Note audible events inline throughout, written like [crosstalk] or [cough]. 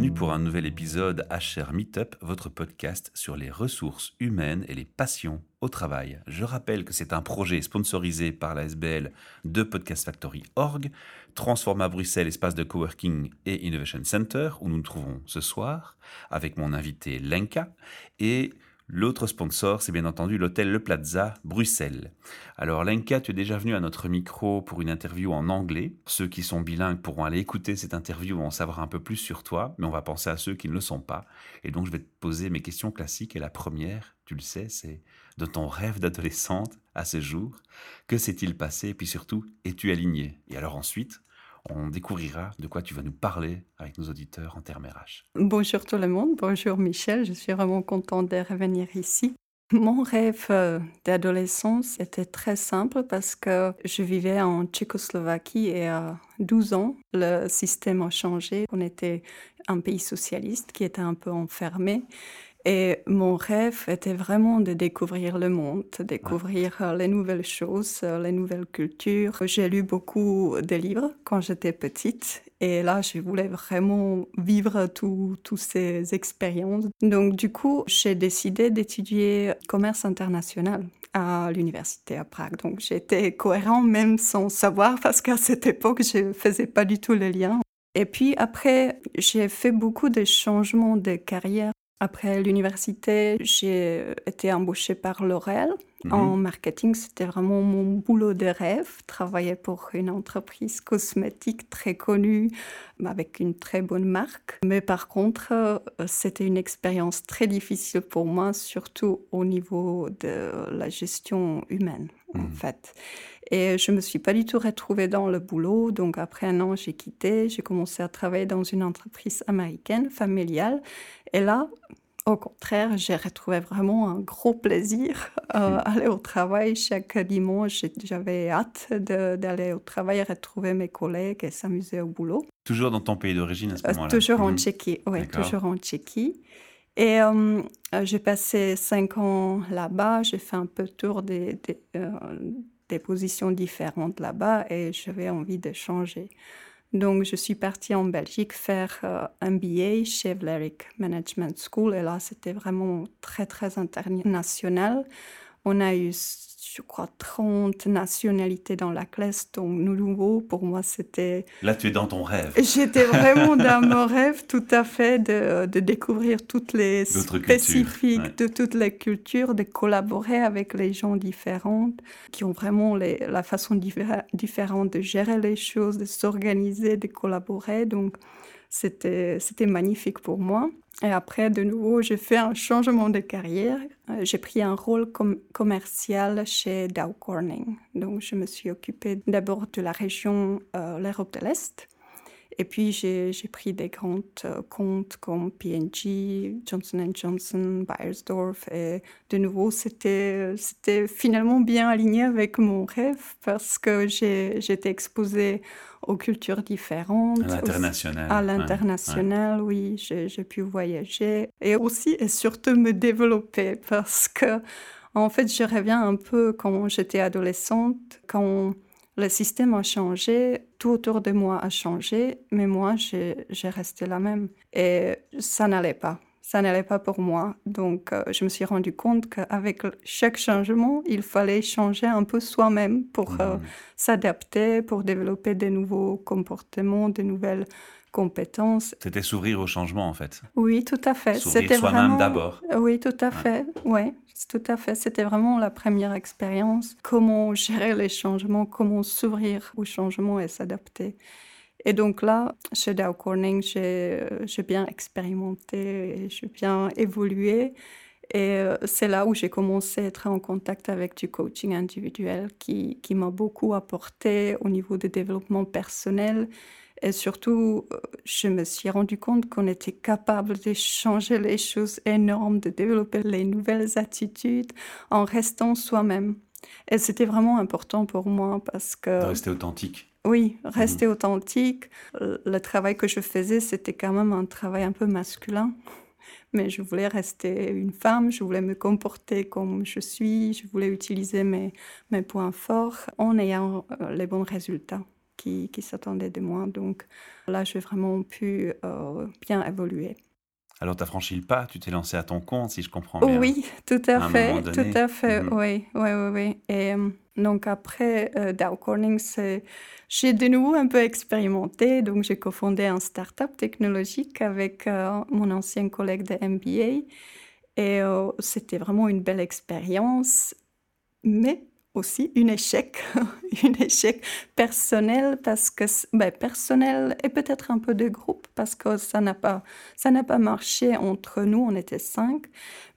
bienvenue pour un nouvel épisode HR Meetup, votre podcast sur les ressources humaines et les passions au travail. Je rappelle que c'est un projet sponsorisé par la SBL de Podcast Factory Org, Transforma Bruxelles, espace de coworking et Innovation Center, où nous nous trouvons ce soir, avec mon invité Lenka, et L'autre sponsor, c'est bien entendu l'hôtel Le Plaza, Bruxelles. Alors Lenka, tu es déjà venu à notre micro pour une interview en anglais. Ceux qui sont bilingues pourront aller écouter cette interview et en savoir un peu plus sur toi, mais on va penser à ceux qui ne le sont pas. Et donc je vais te poser mes questions classiques. Et la première, tu le sais, c'est de ton rêve d'adolescente à ce jour. Que s'est-il passé? Et puis surtout, es-tu aligné? Et alors ensuite, on découvrira de quoi tu vas nous parler avec nos auditeurs en termes RH. Bonjour tout le monde, bonjour Michel, je suis vraiment contente de revenir ici. Mon rêve euh, d'adolescence était très simple parce que je vivais en Tchécoslovaquie et à 12 ans, le système a changé. On était un pays socialiste qui était un peu enfermé et mon rêve était vraiment de découvrir le monde, de découvrir euh, les nouvelles choses, euh, les nouvelles cultures. J'ai lu beaucoup de livres quand j'étais petite et là, je voulais vraiment vivre toutes ces expériences. Donc, du coup, j'ai décidé d'étudier commerce international à l'université à Prague. Donc, j'étais cohérent même sans savoir [laughs] parce qu'à cette époque, je ne faisais pas du tout le lien. Et puis après, j'ai fait beaucoup de changements de carrière après l'université, j'ai été embauchée par L'Oréal mhm. en marketing. C'était vraiment mon boulot de rêve, travailler pour une entreprise cosmétique très connue, avec une très bonne marque. Mais par contre, euh, c'était une expérience très difficile pour moi, surtout au niveau de la gestion humaine, en mhm. fait. Et je me suis pas du tout retrouvée dans le boulot. Donc après un an, j'ai quitté. J'ai commencé à travailler dans une entreprise américaine familiale. Et là, au contraire, j'ai retrouvé vraiment un gros plaisir à euh, aller au travail chaque dimanche. J'avais hâte d'aller au travail, retrouver mes collègues et s'amuser au boulot. Toujours dans ton pays d'origine à ce euh, moment-là Toujours en mhm. Tchéquie, oui, toujours en Tchéquie. Et euh, j'ai passé cinq ans là-bas. J'ai fait un peu le tour des, des positions différentes là-bas et j'avais envie de changer. Donc, je suis partie en Belgique faire un MBA chez Vlerick Management School. Et là, c'était vraiment très, très international. On a eu je crois, 30 nationalités dans la classe. Donc, nouveau, pour moi, c'était... Là, tu es dans ton rêve. J'étais vraiment [laughs] dans mon rêve, tout à fait, de, de découvrir toutes les spécifiques de toutes les cultures, de collaborer avec les gens différents, qui ont vraiment les, la façon différente de gérer les choses, de s'organiser, de collaborer. Donc, c'était magnifique pour moi. Et après, de nouveau, j'ai fait un changement de carrière. Euh, j'ai pris un rôle commercial chez Dow Corning. Donc, je me suis occupée d'abord de la région, euh, l'Europe de l'Est. Et puis, j'ai pris des grands euh, comptes comme P&G, Johnson Johnson, Bayersdorf. Et de nouveau, c'était finalement bien aligné avec mon rêve parce que j'étais exposée aux cultures différentes. À l'international. À l'international, oui. J'ai pu voyager et aussi et surtout me développer parce que, en fait, je reviens un peu quand j'étais adolescente, quand le système a changé, tout autour de moi a changé, mais moi, j'ai resté la même. Et ça n'allait pas ça n'allait pas pour moi. Donc, euh, je me suis rendu compte qu'avec chaque changement, il fallait changer un peu soi-même pour euh, mmh. s'adapter, pour développer de nouveaux comportements, de nouvelles compétences. C'était s'ouvrir au changement, en fait. Oui, tout à fait. C'était soi-même d'abord. Oui, tout à fait. Oui, tout à fait. C'était vraiment la première expérience. Comment gérer les changements, comment s'ouvrir au changement et s'adapter. Et donc là, chez Dow Corning, j'ai bien expérimenté, j'ai bien évolué. Et euh, c'est là où j'ai commencé à être en contact avec du coaching individuel qui, qui m'a beaucoup apporté au niveau du développement personnel. Et surtout, euh, je me suis rendu compte qu'on était capable de changer les choses énormes, de développer les nouvelles attitudes en restant soi-même. Et c'était vraiment important pour moi parce que... De rester authentique. Oui, rester mhm. authentique. Le travail que je faisais, c'était quand même un travail un peu masculin. Mais je voulais rester une femme, je voulais me comporter comme je suis, je voulais utiliser mes, mes points forts en ayant euh, les bons résultats. Qui, qui s'attendaient de moi. Donc là, j'ai vraiment pu euh, bien évoluer. Alors, tu as franchi le pas, tu t'es lancé à ton compte, si je comprends bien. Oui, tout à, fait, tout à fait, mhm. oui, oui, oui, oui. Et euh, donc après euh, Dow Corning, j'ai de nouveau un peu expérimenté. Donc j'ai cofondé un start-up technologique avec euh, mon ancien collègue de MBA. Et c'était vraiment une belle expérience. Mais aussi un échec, [laughs] un échec personnel parce que ben, personnel et peut-être un peu de groupe parce que ça n'a pas ça n'a pas marché entre nous, on était cinq,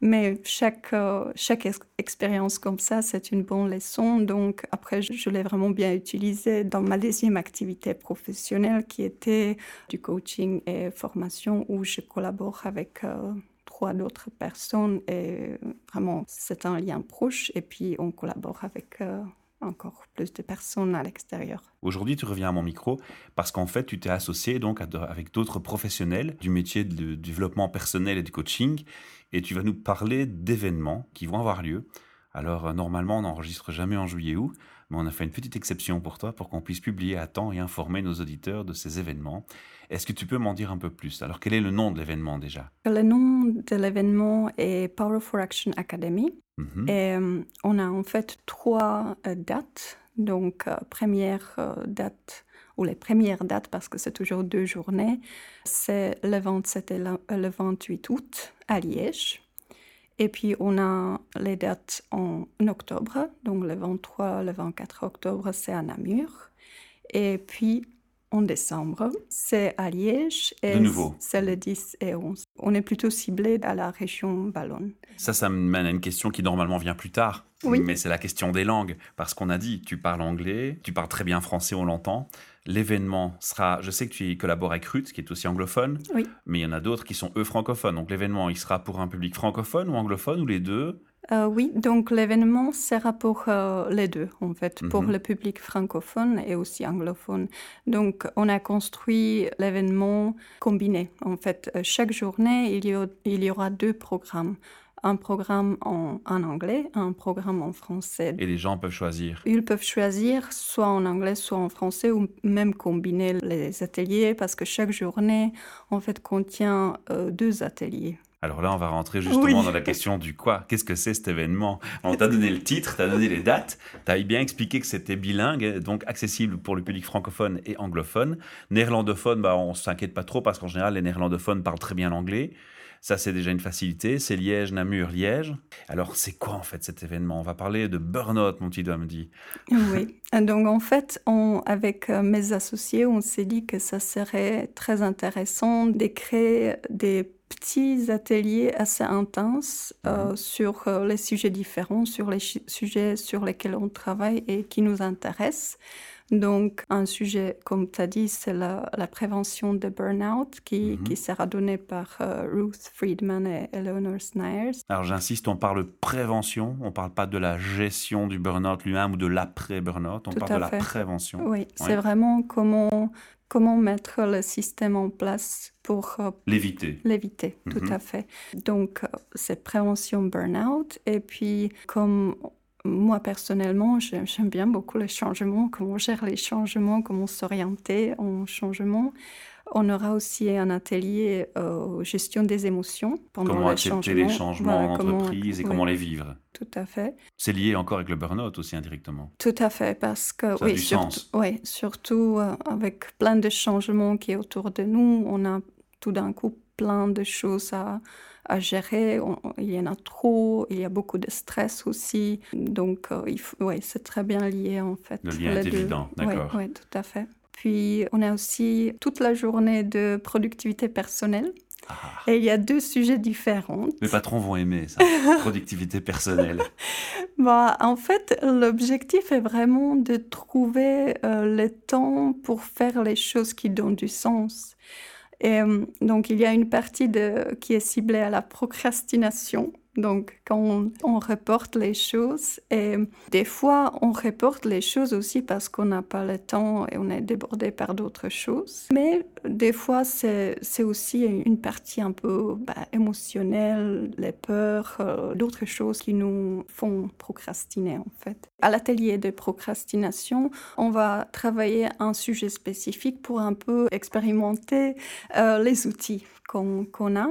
mais chaque euh, chaque expérience comme ça c'est une bonne leçon. Donc après je, l'ai vraiment bien utilisé dans ma deuxième activité professionnelle qui était du coaching et formation où je collabore avec euh, d'autres personnes et vraiment c'est un lien proche et puis on collabore avec euh, encore plus de personnes à l'extérieur. Aujourd'hui, tu reviens à mon micro parce qu'en fait, tu t'es associé donc avec d'autres professionnels du métier de développement personnel et du coaching et tu vas nous parler d'événements qui vont avoir lieu. Alors euh, normalement, on n'enregistre jamais en juillet août, mais on a fait une petite exception pour toi pour qu'on puisse publier à temps et informer nos auditeurs de ces événements. Est-ce que tu peux m'en dire un peu plus? Alors, quel est le nom de l'événement déjà? Le nom de l'événement est Power for Action Academy. Mhm. Et euh, on a en fait trois euh, dates. Donc, euh, première date, ou les premières dates, parce que c'est toujours deux journées, c'est le 27 et le 28 août à Liège. Et puis, on a les dates en octobre, donc le 23, le 24 octobre, c'est à Namur. Et puis, en décembre. C'est à Liège et c'est le 10 et 11. On est plutôt ciblé à la région Ballon. Ça, ça me mène à une question qui normalement vient plus tard. Oui. Mais c'est la question des langues. Parce qu'on a dit, tu parles anglais, tu parles très bien français, on l'entend. L'événement sera, je sais que tu collabores avec Ruth, qui est aussi anglophone, oui. mais il y en a d'autres qui sont eux francophones. Donc l'événement, il sera pour un public francophone ou anglophone ou les deux? Euh, oui, donc l'événement sera pour euh, les deux, en fait, pour mhm. le public francophone et aussi anglophone. Donc, on a construit l'événement combiné. En fait, euh, chaque journée, il y, il y aura deux programmes un programme en, en, anglais, un programme en français. Et les gens peuvent choisir Ils peuvent choisir soit en anglais, soit en français, ou même combiner les ateliers, parce que chaque journée, en fait, contient deux ateliers. Alors là, on va rentrer justement dans la question du quoi. Qu'est-ce que c'est cet événement? On t'a donné le titre, t'as donné les dates, t'as bien expliqué que c'était bilingue, donc accessible pour le public francophone et anglophone. Néerlandophone, bah, on s'inquiète pas trop parce qu'en général, les néerlandophones parlent très bien l'anglais. Ça, c'est déjà une facilité. C'est Liège, Namur, Liège. Alors, c'est quoi en fait cet événement? On va parler de burn-out, mon petit me dit. Oui. Donc, en fait, on, avec euh, mes associés, on s'est dit que ça serait très intéressant de créer des petits ateliers assez intenses euh, mhm. sur euh, les sujets différents, sur les sujets sur lesquels on travaille et qui nous intéressent. Donc, un sujet, comme tu as dit, c'est la, prévention de burn-out qui, mhm. qui, sera donné par euh, Ruth Friedman et Eleanor Snyers. Alors, j'insiste, on parle prévention, on ne parle pas de la gestion du burn-out lui-même ou de l'après-burn-out, on parle de la prévention. Oui, c'est vraiment comment comment mettre le système en place pour euh, l'éviter. L'éviter, tout mhm. à fait. Donc, euh, c'est prévention burn-out. Et puis, comme moi personnellement, j'aime bien beaucoup les changements, comment on gère les changements, comment s'orienter en changement. On aura aussi un atelier euh, gestion des émotions pendant comment accepter les changements en entreprise et comment les vivre. Tout à fait. C'est lié encore avec le burn-out aussi indirectement. Tout à fait, parce que Ça oui, surtout, oui, surtout euh, avec plein de changements qui est autour de nous, on a tout d'un coup plein de choses à, à gérer. il y en a trop, il y a beaucoup de stress aussi. Donc, euh, ouais, c'est très bien lié en fait. Le lien est évident, d'accord. Oui, ouais, tout à fait. Puis on a aussi toute la journée de productivité personnelle. Ah. Et il y a deux sujets différents. Les patrons vont aimer ça, [laughs] productivité personnelle. bah, en fait, l'objectif est vraiment de trouver euh, le temps pour faire les choses qui donnent du sens. Et euh, donc, il y a une partie qui est ciblée à la procrastination Donc, quand on, reporte les choses, et des fois, on reporte les choses aussi parce qu'on n'a pas le temps et on est débordé par d'autres choses. Mais des fois, c'est aussi une partie un peu bah, émotionnelle, les peurs, euh, d'autres choses qui nous font procrastiner, en fait. À l'atelier de procrastination, on va travailler un sujet spécifique pour un peu expérimenter euh, les outils qu'on a.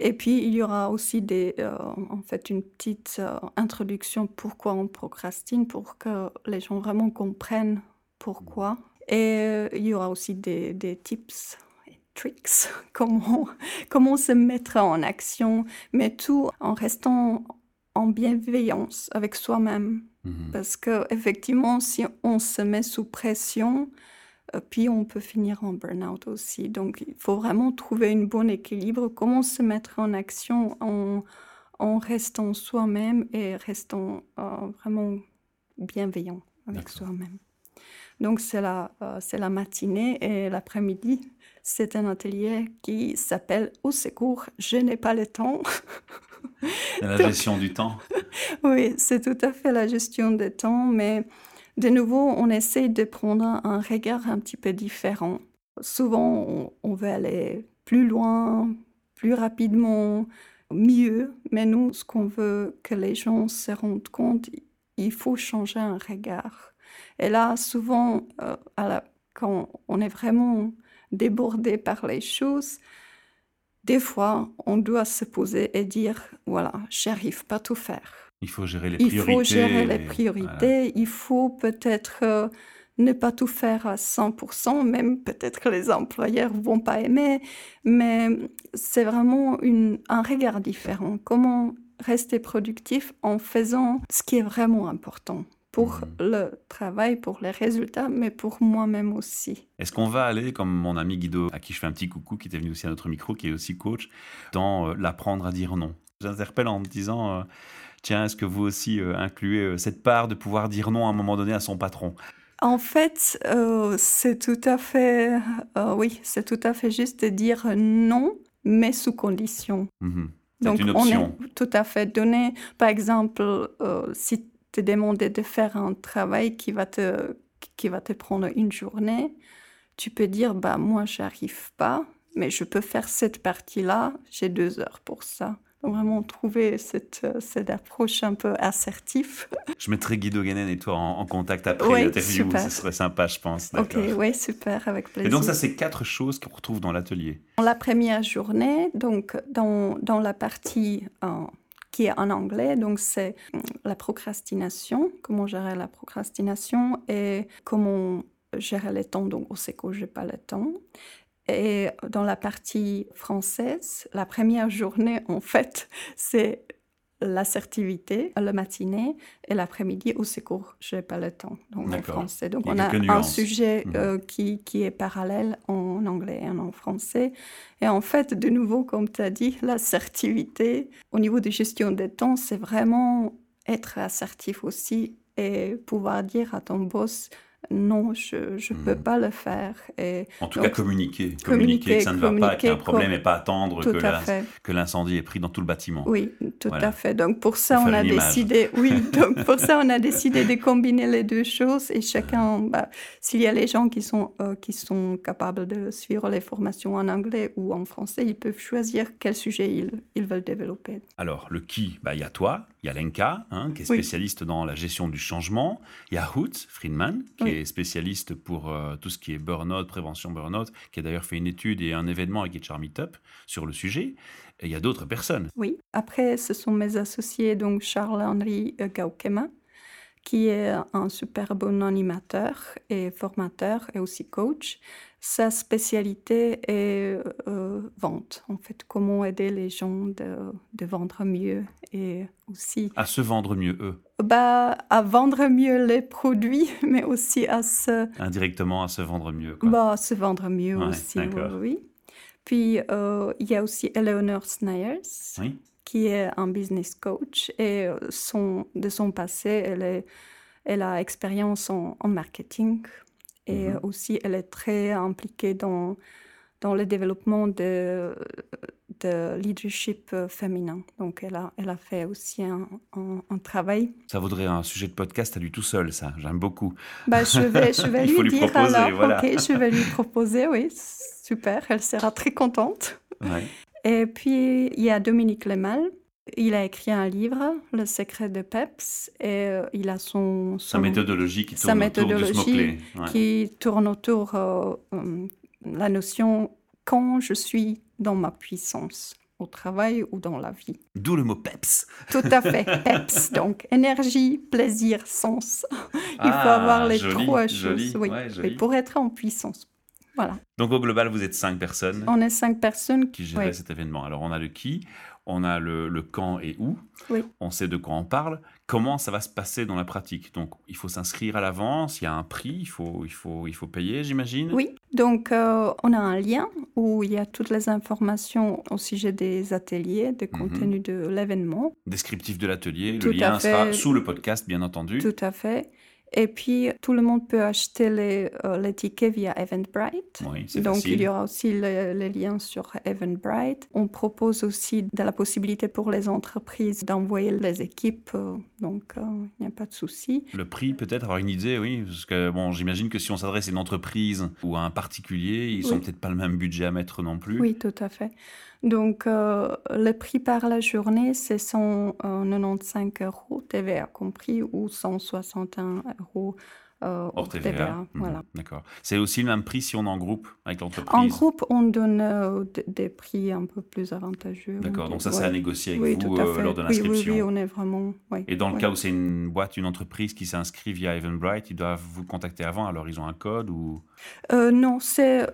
Et puis, il y aura aussi des, euh, en fait une petite euh, introduction pourquoi on procrastine pour que les gens vraiment comprennent pourquoi. Et euh, il y aura aussi des, des tips et tricks, [laughs] comment, comment se mettre en action, mais tout en restant en bienveillance avec soi-même. Mhm. Parce que effectivement, si on se met sous pression, puis on peut finir en burn-out aussi. Donc il faut vraiment trouver un bon équilibre, comment se mettre en action en, en restant soi-même et restant euh, vraiment bienveillant avec soi-même. Donc c'est la, euh, c'est la matinée et l'après-midi, c'est un atelier qui s'appelle Au secours, je n'ai pas le temps. [laughs] la gestion du temps. [laughs] oui, c'est tout à fait la gestion du temps, mais de nouveau, on essaie de prendre un regard un petit peu différent. Souvent, on, veut aller plus loin, plus rapidement, mieux, mais nous, ce qu'on veut que les gens se rendent compte, il faut changer un regard. Et là, souvent, euh, quand on est vraiment débordé par les choses, des fois, on doit se poser et dire, voilà, j'arrive pas à tout faire. Il faut gérer les priorités. Il faut gérer les priorités. Il faut peut-être euh, ne pas tout faire à 100%, même peut-être que les employeurs vont pas aimer, mais c'est vraiment une, un regard différent. Comment rester productif en faisant ce qui est vraiment important pour mhm. le travail, pour les résultats, mais pour moi-même aussi. Est-ce qu'on va aller, comme mon ami Guido, à qui je fais un petit coucou, qui était venu aussi à notre micro, qui est aussi coach, dans euh, l'apprendre à dire non? J'interpelle en me disant... Euh, tiens, est-ce que vous aussi euh, incluez euh, cette part de pouvoir dire non à un moment donné à son patron? En fait, euh, c'est tout à fait, oui, c'est tout à fait juste de dire non, mais sous condition. Mmh Donc, une option. on est tout à fait donné. Par exemple, si tu es demandé de faire un travail qui va te, qui va te prendre une journée, tu peux dire, bah moi, j'arrive pas, mais je peux faire cette partie-là. J'ai deux heures pour ça vraiment trouver cette, euh, cette approche un peu assertive. Je mettrai Guido Ganen et toi en, contact après l'interview, ce serait sympa, je pense. Ok, oui, super, avec plaisir. Et donc ça, c'est quatre choses qu'on retrouve dans l'atelier. La première journée, donc dans, dans la partie qui est en anglais, donc c'est hum, la procrastination, comment gérer la procrastination et comment gérer le temps, donc au secours, j'ai pas le temps. Et dans la partie française, la première journée, en fait, [laughs] c'est l'assertivité la matinée et l'après-midi au secours. Je n'ai pas le temps donc en français. Donc on a un sujet mhm. euh, qui, qui, est parallèle en anglais et en français. Et en fait, de nouveau, comme tu as dit, [laughs] l'assertivité au niveau de gestion des temps, c'est vraiment être assertif aussi et pouvoir dire à ton boss non, je ne peux hmm. pas le faire. Et en tout cas, communiquer. Communiquer, que ça ne va pas, qu'il y a un problème et pas attendre que l'incendie est pris dans tout le bâtiment. Oui, tout à fait. Donc pour ça, on a décidé, oui, [laughs] donc pour ça, on a décidé de combiner les deux choses et chacun, bah, s'il y a les gens qui sont, euh, qui sont capables de suivre les formations en anglais ou en français, ils peuvent choisir quel sujet ils, ils veulent développer. Alors, le qui, bah, il y a toi, il y a Lenka, hein, qui est spécialiste dans la gestion du changement. Il y a Hoot Friedman, qui est spécialiste pour euh, tout ce qui est burn-out, prévention burn-out, qui a d'ailleurs fait une étude et un événement avec HR Meetup sur le sujet. Et il y a d'autres personnes. Oui, après, ce sont mes associés, donc Charles-Henri Gaukema, qui est un super bon animateur et formateur et aussi coach. Sa spécialité est euh, vente, en fait, comment aider les gens de, de, vendre mieux et aussi... À se vendre mieux, eux bah, À vendre mieux les produits, [laughs] mais aussi à se... Indirectement, à se vendre mieux. Quoi. Bah, à se vendre mieux aussi, oui. Puis, euh, il y a aussi Eleanor Snayers. Oui qui est un business coach et euh, son, de son passé, elle, est, elle a expérience en, marketing et mhm. aussi elle est très impliquée dans, dans le développement de, de leadership euh, féminin. Donc, elle a, elle a fait aussi un, un, travail. Ça vaudrait un sujet de podcast à lui tout seul, ça. J'aime beaucoup. Bah, je vais, je [laughs] vais lui, dire alors. Voilà. Je vais lui proposer, oui. Super, elle sera très contente. Et puis, il y a Dominique Lemal. Il a écrit un livre, Le secret de Peps, et euh, il a son, sa méthodologie qui tourne autour du smoke qui tourne autour euh, la notion quand je suis dans ma puissance au travail ou dans la vie. D'où le mot PEPS. Tout à fait, [laughs] PEPS. Donc énergie, plaisir, sens. Il faut ah, avoir les trois choses oui, pour être en puissance. Voilà. Donc au global, vous êtes cinq personnes. On est cinq personnes qui gèrent cet événement. Alors on a le qui, on a le, le quand et où. Oui. On sait de quoi on parle comment ça va se passer dans la pratique? Donc, il faut s'inscrire à l'avance, il y a un prix, il faut, il faut, il faut payer, j'imagine. Oui, donc euh, on a un lien où il y a toutes les informations au sujet des ateliers, de mhm. contenu de l'événement. Descriptif de l'atelier, le lien sera sous le podcast, bien entendu. Tout à fait. Et puis, tout le monde peut acheter les, euh, les tickets via Eventbrite. Oui, Donc, il y aura aussi les, liens sur Eventbrite. On propose aussi de la possibilité pour les entreprises d'envoyer les équipes. Euh, donc, euh, il n'y a pas de souci. Le prix, peut-être, avoir une idée, oui. Parce que, bon, j'imagine que si on s'adresse à une entreprise ou à un particulier, ils n'ont peut-être pas le même budget à mettre non plus. Oui, tout à fait. Donc, euh, le prix par la journée, c'est 195 euros, TVA compris, ou 161 euros euh, Hors TVA. Mhm. voilà. D'accord. C'est aussi le même prix si on est en groupe avec l'entreprise En groupe, on donne euh, des prix un peu plus avantageux. D'accord, donc ça, c'est à négocier avec vous euh, lors de l'inscription. Oui, oui, on est vraiment. Et dans le cas où c'est une boîte, une entreprise qui s'inscrit via Eventbrite, ils doivent vous contacter avant, alors ils ont un code ou? Non, c'est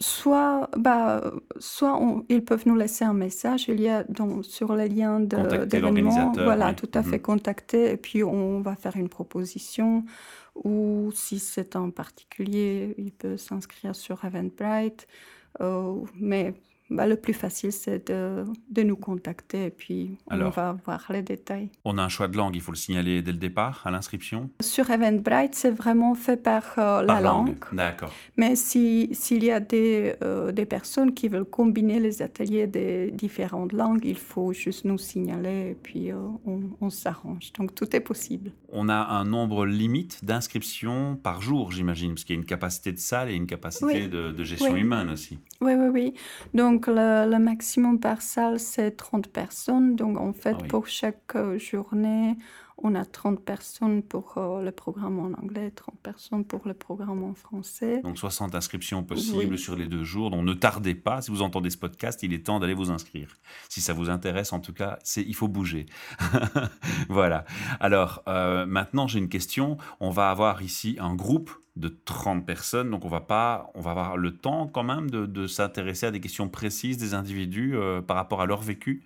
soit, bah, soit ils peuvent nous laisser un message. Il y a donc, sur les liens d'événements, voilà, tout à fait, mhm. contacter, et puis on va faire une proposition ou si c'est un particulier, il peut s'inscrire sur Eventbrite. Euh, mais bah, le plus facile, c'est de, de, nous contacter et puis on va voir les détails. On a un choix de langue, il faut le signaler dès le départ à l'inscription Sur Eventbrite, c'est vraiment fait par, euh, la langue. D'accord. Mais s'il y a des, euh, des personnes qui veulent combiner les ateliers des différentes langues, il faut juste nous signaler et puis euh, on, on s'arrange. Donc tout est possible. On a un nombre limite d'inscriptions par jour, j'imagine, parce qu'il y a une capacité de salle et une capacité de, de, gestion humaine aussi. Oui, oui, oui. Donc donc, le, maximum par salle, c'est 30 personnes. Donc, en fait, ah pour chaque euh, journée, on a 30 personnes pour euh, le programme en anglais, 30 personnes pour le programme en français. Donc 60 inscriptions possibles sur les deux jours. Donc ne tardez pas, si vous entendez ce podcast, il est temps d'aller vous inscrire. Si ça vous intéresse, en tout cas, c'est il faut bouger. [laughs] voilà. Alors euh, maintenant, j'ai une question. On va avoir ici un groupe de 30 personnes. Donc on va pas, on va avoir le temps quand même de, s'intéresser à des questions précises des individus euh, par rapport à leur vécu.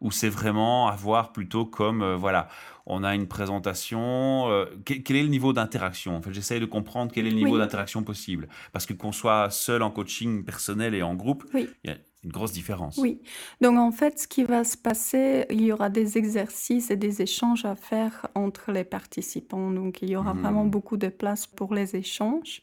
Ou c'est vraiment à voir plutôt comme, euh, voilà, on a une présentation, euh, quel, est le niveau d'interaction? En fait, j'essaye de comprendre quel est le niveau d'interaction possible. Parce que qu'on soit seul en coaching personnel et en groupe, il y a une grosse différence. Oui. Donc en fait, ce qui va se passer, il y aura des exercices et des échanges à faire entre les participants. Donc il y aura vraiment mmh. beaucoup de place pour les échanges.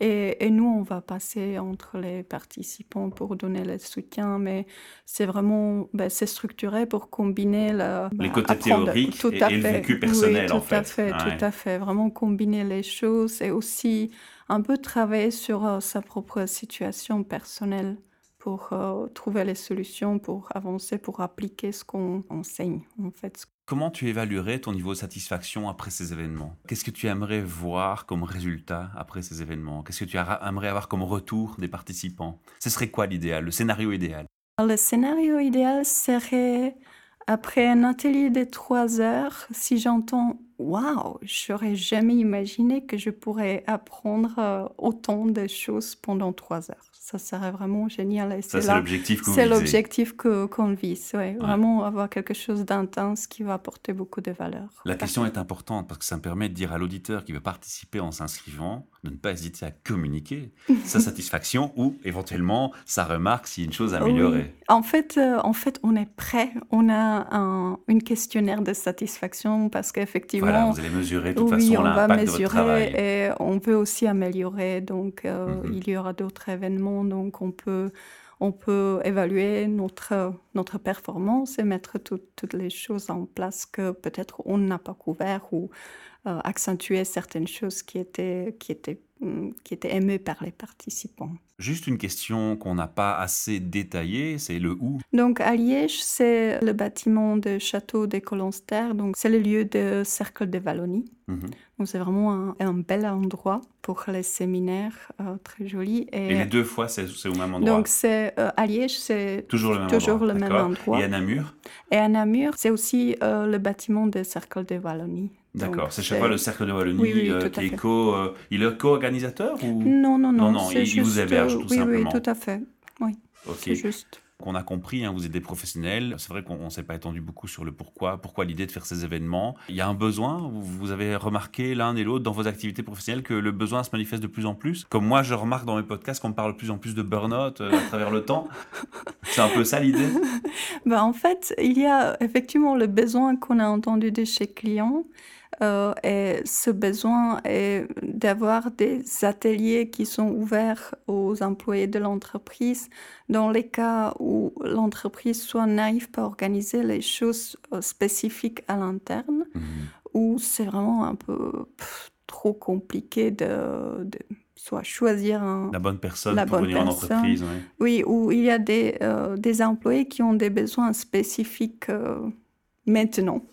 Et, nous, on va passer entre les participants pour donner le soutien, mais c'est vraiment ben, c'est structuré pour combiner le, les côtés théoriques et, le vécu personnel, en fait. À fait Tout à fait, vraiment combiner les choses et aussi un peu travailler sur euh, sa propre situation personnelle pour euh, trouver les solutions, pour avancer, pour appliquer ce qu'on enseigne, en fait. Comment tu évaluerais ton niveau de satisfaction après ces événements? Qu'est-ce que tu aimerais voir comme résultat après ces événements? Qu'est-ce que tu aimerais avoir comme retour des participants? Ce serait quoi l'idéal, le scénario idéal? Le scénario idéal serait, après un atelier de trois heures, si j'entends Waouh, j'aurais jamais imaginé que je pourrais apprendre euh, autant de choses pendant trois heures ça serait vraiment génial. Ça, c'est l'objectif que C'est l'objectif qu'on vise, ouais. Vraiment avoir quelque chose d'intense qui va apporter beaucoup de valeur. La question est importante parce que ça me permet de dire à l'auditeur qui veut participer en s'inscrivant de ne pas hésiter à communiquer [laughs] sa satisfaction ou éventuellement sa remarque s'il y a une chose à améliorer. En, fait, euh, en fait, on est prêt. On a un une questionnaire de satisfaction parce qu'effectivement... Voilà, vous allez mesurer de toute façon l'impact de votre travail. Et on peut aussi améliorer. Donc, euh, mhm. il y aura d'autres événements donc on peut, on peut évaluer notre, notre performance et mettre toutes les choses en place que peut-être on n'a pas couvert ou euh, accentuer certaines choses qui étaient, qui, étaient, mm, qui étaient aimées par les participants. Juste une question qu'on n'a pas assez détaillée, c'est le où. Donc à Liège, c'est le bâtiment de château des Colonster, donc c'est le lieu de Cercle de Wallonie. Mhm. Donc c'est vraiment un, bel endroit pour les séminaires, euh, très joli. Et, les deux fois, c'est au même endroit Donc c'est euh, à Liège, c'est toujours le même toujours endroit. Le même endroit. Et à Namur Et à Namur, c'est aussi le bâtiment de Cercle de Wallonie. D'accord, c'est chaque fois le Cercle de Wallonie euh, qui est co, euh, il est co-organisateur ou? Non, non, non. Non, non, il, vous héberge tout oui, simplement. Oui, tout à fait. Oui. Ok. C'est juste. Qu'on a compris, hein, vous êtes des professionnels. C'est vrai qu'on ne s'est pas étendu beaucoup sur le pourquoi, pourquoi l'idée de faire ces événements. Il y a un besoin. Vous avez remarqué l'un et l'autre dans vos activités professionnelles que le besoin se manifeste de plus en plus? Comme moi, je remarque dans mes podcasts qu'on parle de plus en plus de burn-out euh, à travers le temps. C'est un peu ça l'idée? [laughs] ben, en fait, il y a effectivement le besoin qu'on a entendu de chez clients. Euh, et ce besoin est d'avoir des ateliers qui sont ouverts aux employés de l'entreprise dans les cas où l'entreprise soit n'arrive pas à organiser les choses euh, spécifiques à l'interne, mmh. ou c'est vraiment un peu trop compliqué de, soit choisir la bonne personne pour venir en entreprise. Oui, où il y a des, euh, des employés qui ont des besoins spécifiques maintenant.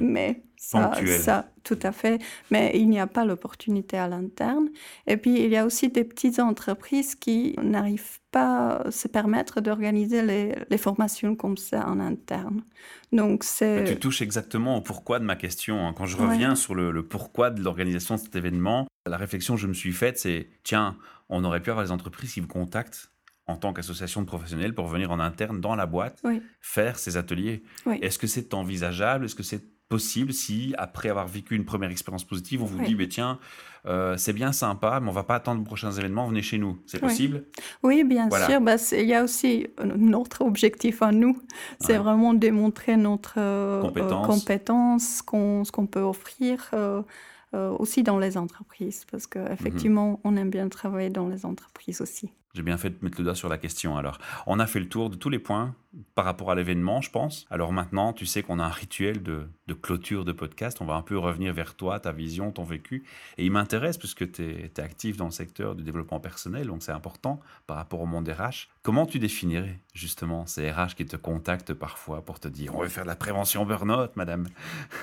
Mais ça, ça, tout à fait. Mais il n'y a pas l'opportunité à l'interne. Et puis, il y a aussi des petites entreprises qui n'arrivent pas à se permettre d'organiser les, les, formations comme ça en interne. Donc, c'est... Tu touches exactement au pourquoi de ma question. Hein. Quand je reviens sur le, le, pourquoi de l'organisation de cet événement, la réflexion que je me suis faite, c'est, tiens, on aurait pu avoir des entreprises qui vous contactent en tant qu'association de professionnels pour venir en interne dans la boîte faire ces ateliers. Est-ce que c'est envisageable? Est-ce que c'est possible si, après avoir vécu une première expérience positive, on vous dit, mais tiens, euh, c'est bien sympa, mais on va pas attendre les prochains événements, venez chez nous. C'est possible? Oui, bien sûr. Bah, il y a aussi notre objectif à nous, c'est vraiment démontrer notre euh, compétence, ce qu'on peut offrir. Euh, aussi dans les entreprises, parce qu'effectivement, mhm. on aime bien travailler dans les entreprises aussi. J'ai bien fait de mettre le doigt sur la question alors. On a fait le tour de tous les points par rapport à l'événement, je pense. Alors maintenant, tu sais qu'on a un rituel de, clôture de podcast. On va un peu revenir vers toi, ta vision, ton vécu. Et il m'intéresse puisque tu es, es, actif dans le secteur du développement personnel, donc c'est important par rapport au monde RH. Comment tu définirais justement ces RH qui te contactent parfois pour te dire on veut faire de la prévention burn-out, madame?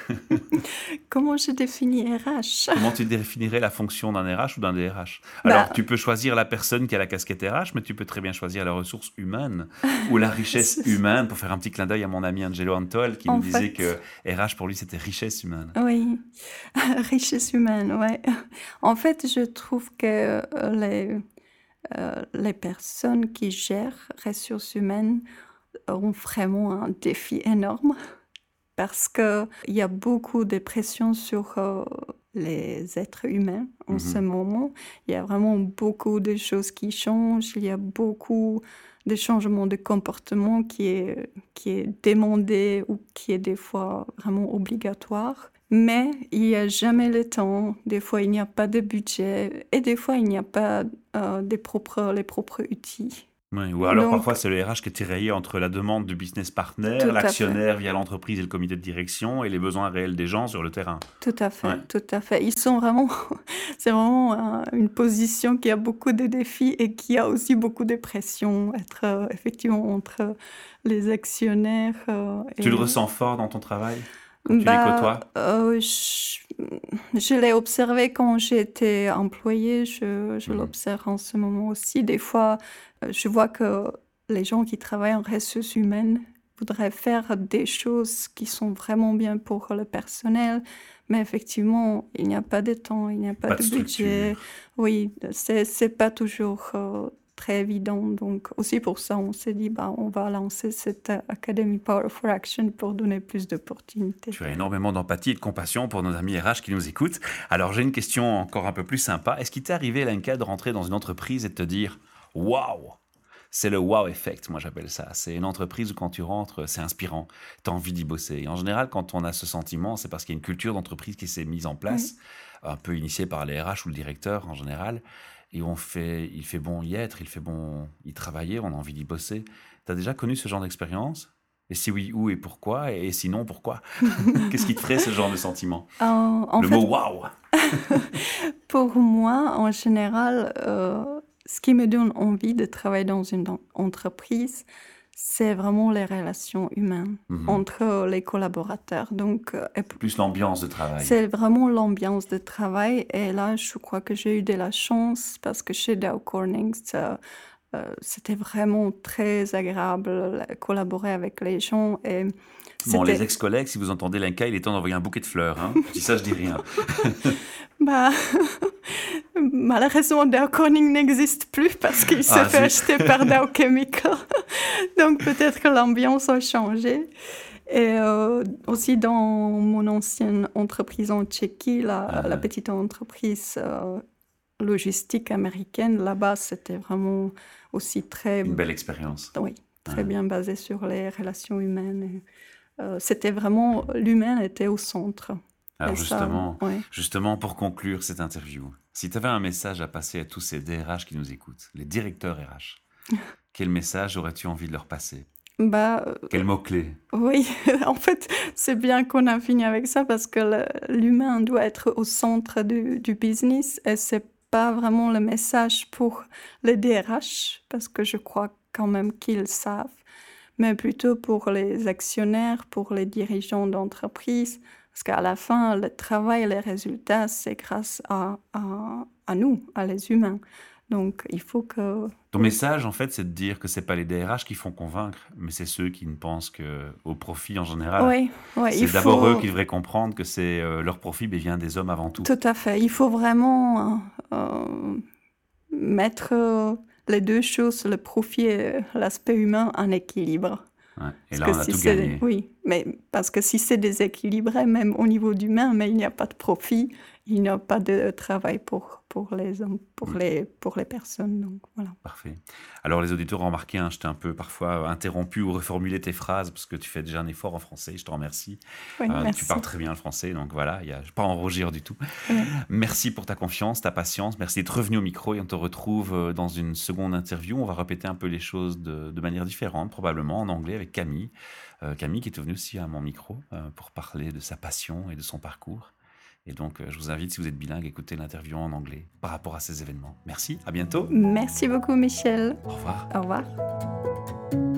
[laughs] Comment je définis RH Comment tu définirais la fonction d'un RH ou d'un DRH Alors, bah tu peux choisir la personne qui a la casquette RH, mais tu peux très bien choisir la ressource humaine [laughs] ou la richesse humaine, pour faire un petit clin d'œil à mon ami Angelo Antol, qui nous disait que RH pour lui c'était richesse humaine. Oui, [laughs] richesse humaine, ouais. En fait, je trouve que euh, les, euh, les personnes qui gèrent ressources humaines ont vraiment un défi énorme parce qu'il y a beaucoup de pression sur euh, les êtres humains en mhm. ce moment. Il y a vraiment beaucoup de choses qui changent, il y a beaucoup de changements de comportement qui est, qui est demandé ou qui est des fois vraiment obligatoire. Mais il n'y a jamais le temps, des fois il n'y a pas de budget et des fois il n'y a pas euh, des propres, les propres outils ou alors parfois c'est le RH qui est tiraillé entre la demande du business partner, l'actionnaire via l'entreprise et le comité de direction et les besoins réels des gens sur le terrain. Tout à fait, tout à fait. Ils sont vraiment, [laughs] c'est vraiment une position qui a beaucoup de défis et qui a aussi beaucoup de pression, être euh, effectivement entre les actionnaires. Euh, tu le ressens fort dans ton travail? Tu bah, les côtoies euh, je, l'ai observé quand j'étais employée, je, je mhm. l'observe en ce moment aussi. Des fois, euh, je vois que les gens qui travaillent en ressources humaines voudraient faire des choses qui sont vraiment bien pour le personnel, mais effectivement, il n'y a pas de temps, il n'y a pas, de, budget. Oui, c'est pas toujours euh, très évident. Donc aussi pour ça, on s'est dit, bah, on va lancer cette Academy Power for Action pour donner plus d'opportunités. Tu as énormément d'empathie et de compassion pour nos amis RH qui nous écoutent. Alors j'ai une question encore un peu plus sympa. Est-ce qu'il t'est arrivé, Lenka, de rentrer dans une entreprise et de te dire, waouh C'est le wow effect, moi j'appelle ça. C'est une entreprise où quand tu rentres, c'est inspirant, tu as envie d'y bosser. Et en général, quand on a ce sentiment, c'est parce qu'il y a une culture d'entreprise qui s'est mise en place, un peu initiée par les RH ou le directeur en général. Et on fait, il fait bon y être, il fait bon y travailler, on a envie d'y bosser. Tu as déjà connu ce genre d'expérience? Et si oui, où et pourquoi? Et sinon, pourquoi? [laughs] Qu'est-ce qui te ferait ce genre de sentiment? Le mot wow [laughs] Pour moi, en général, euh, ce qui me donne envie de travailler dans une entreprise, c'est vraiment les relations humaines mhm. entre les collaborateurs. Donc, euh, plus l'ambiance de travail. C'est vraiment l'ambiance de travail. Et là, je crois que j'ai eu de la chance parce que chez Dow Corning, euh, c'était vraiment très agréable de collaborer avec les gens. Et bon, les ex-collègues, si vous entendez l'Inca, il est temps d'envoyer un bouquet de fleurs. Hein. je dis ça, je dis rien. [laughs] bah, [laughs] Malheureusement, Dow Corning n'existe plus parce qu'il s'est ah, fait acheter par Dow Chemical. [laughs] Donc peut-être que l'ambiance a changé. Et euh, aussi dans mon ancienne entreprise en Tchéquie, la, ah. petite entreprise euh, logistique américaine, là-bas, c'était vraiment aussi très... Une belle expérience. Oui, très bien basée sur les relations humaines. Euh, c'était vraiment... L'humain était au centre. Alors justement, justement, pour conclure cette interview, si tu avais un message à passer à tous ces DRH qui nous écoutent, les directeurs RH, [laughs] quel message aurais-tu envie de leur passer? Bah, euh, Quel mot-clé? Oui, [laughs] en fait, c'est bien qu'on a fini avec ça parce que l'humain doit être au centre du, du business et c'est pas vraiment le message pour les DRH parce que je crois quand même qu'ils savent, mais plutôt pour les actionnaires, pour les dirigeants d'entreprise, parce qu'à la fin, le travail, les résultats, c'est grâce à, à, nous, à les humains. Donc, il faut que... Ton message, en fait, c'est de dire que ce n'est pas les DRH qui font convaincre, mais c'est ceux qui ne pensent qu'au profit en général. Oui, c'est d'abord eux qui devraient comprendre que c'est euh, leur profit mais vient des hommes avant tout. Tout à fait. Il faut vraiment euh, mettre les deux choses, le profit et l'aspect humain, en équilibre. Et là, on a tout gagné. Oui, mais parce que si c'est déséquilibré, même au niveau d'humain, mais il n'y a pas de profit, il n'y a pas de travail pour, pour, les, pour, les, pour les personnes. Donc, voilà. Parfait. Alors, les auditeurs ont remarqué, hein, je t'ai un peu parfois interrompu ou reformulé tes phrases parce que tu fais déjà un effort en français. Je te remercie. Euh, tu parles très bien le français, donc voilà, il n'y a pas à en rougir du tout. Merci pour ta confiance, ta patience. Merci d'être revenu au micro et on te retrouve euh, dans une seconde interview. On va répéter un peu les choses de, de manière différente, probablement en anglais avec Camille. Euh, Camille qui est venue aussi à mon micro pour parler de sa passion et de son parcours. Et donc, euh, je vous invite, si vous êtes bilingue, à écouter l'interview en anglais par rapport à ces événements. Merci, à bientôt. Merci beaucoup, Michel. Au revoir. Au revoir.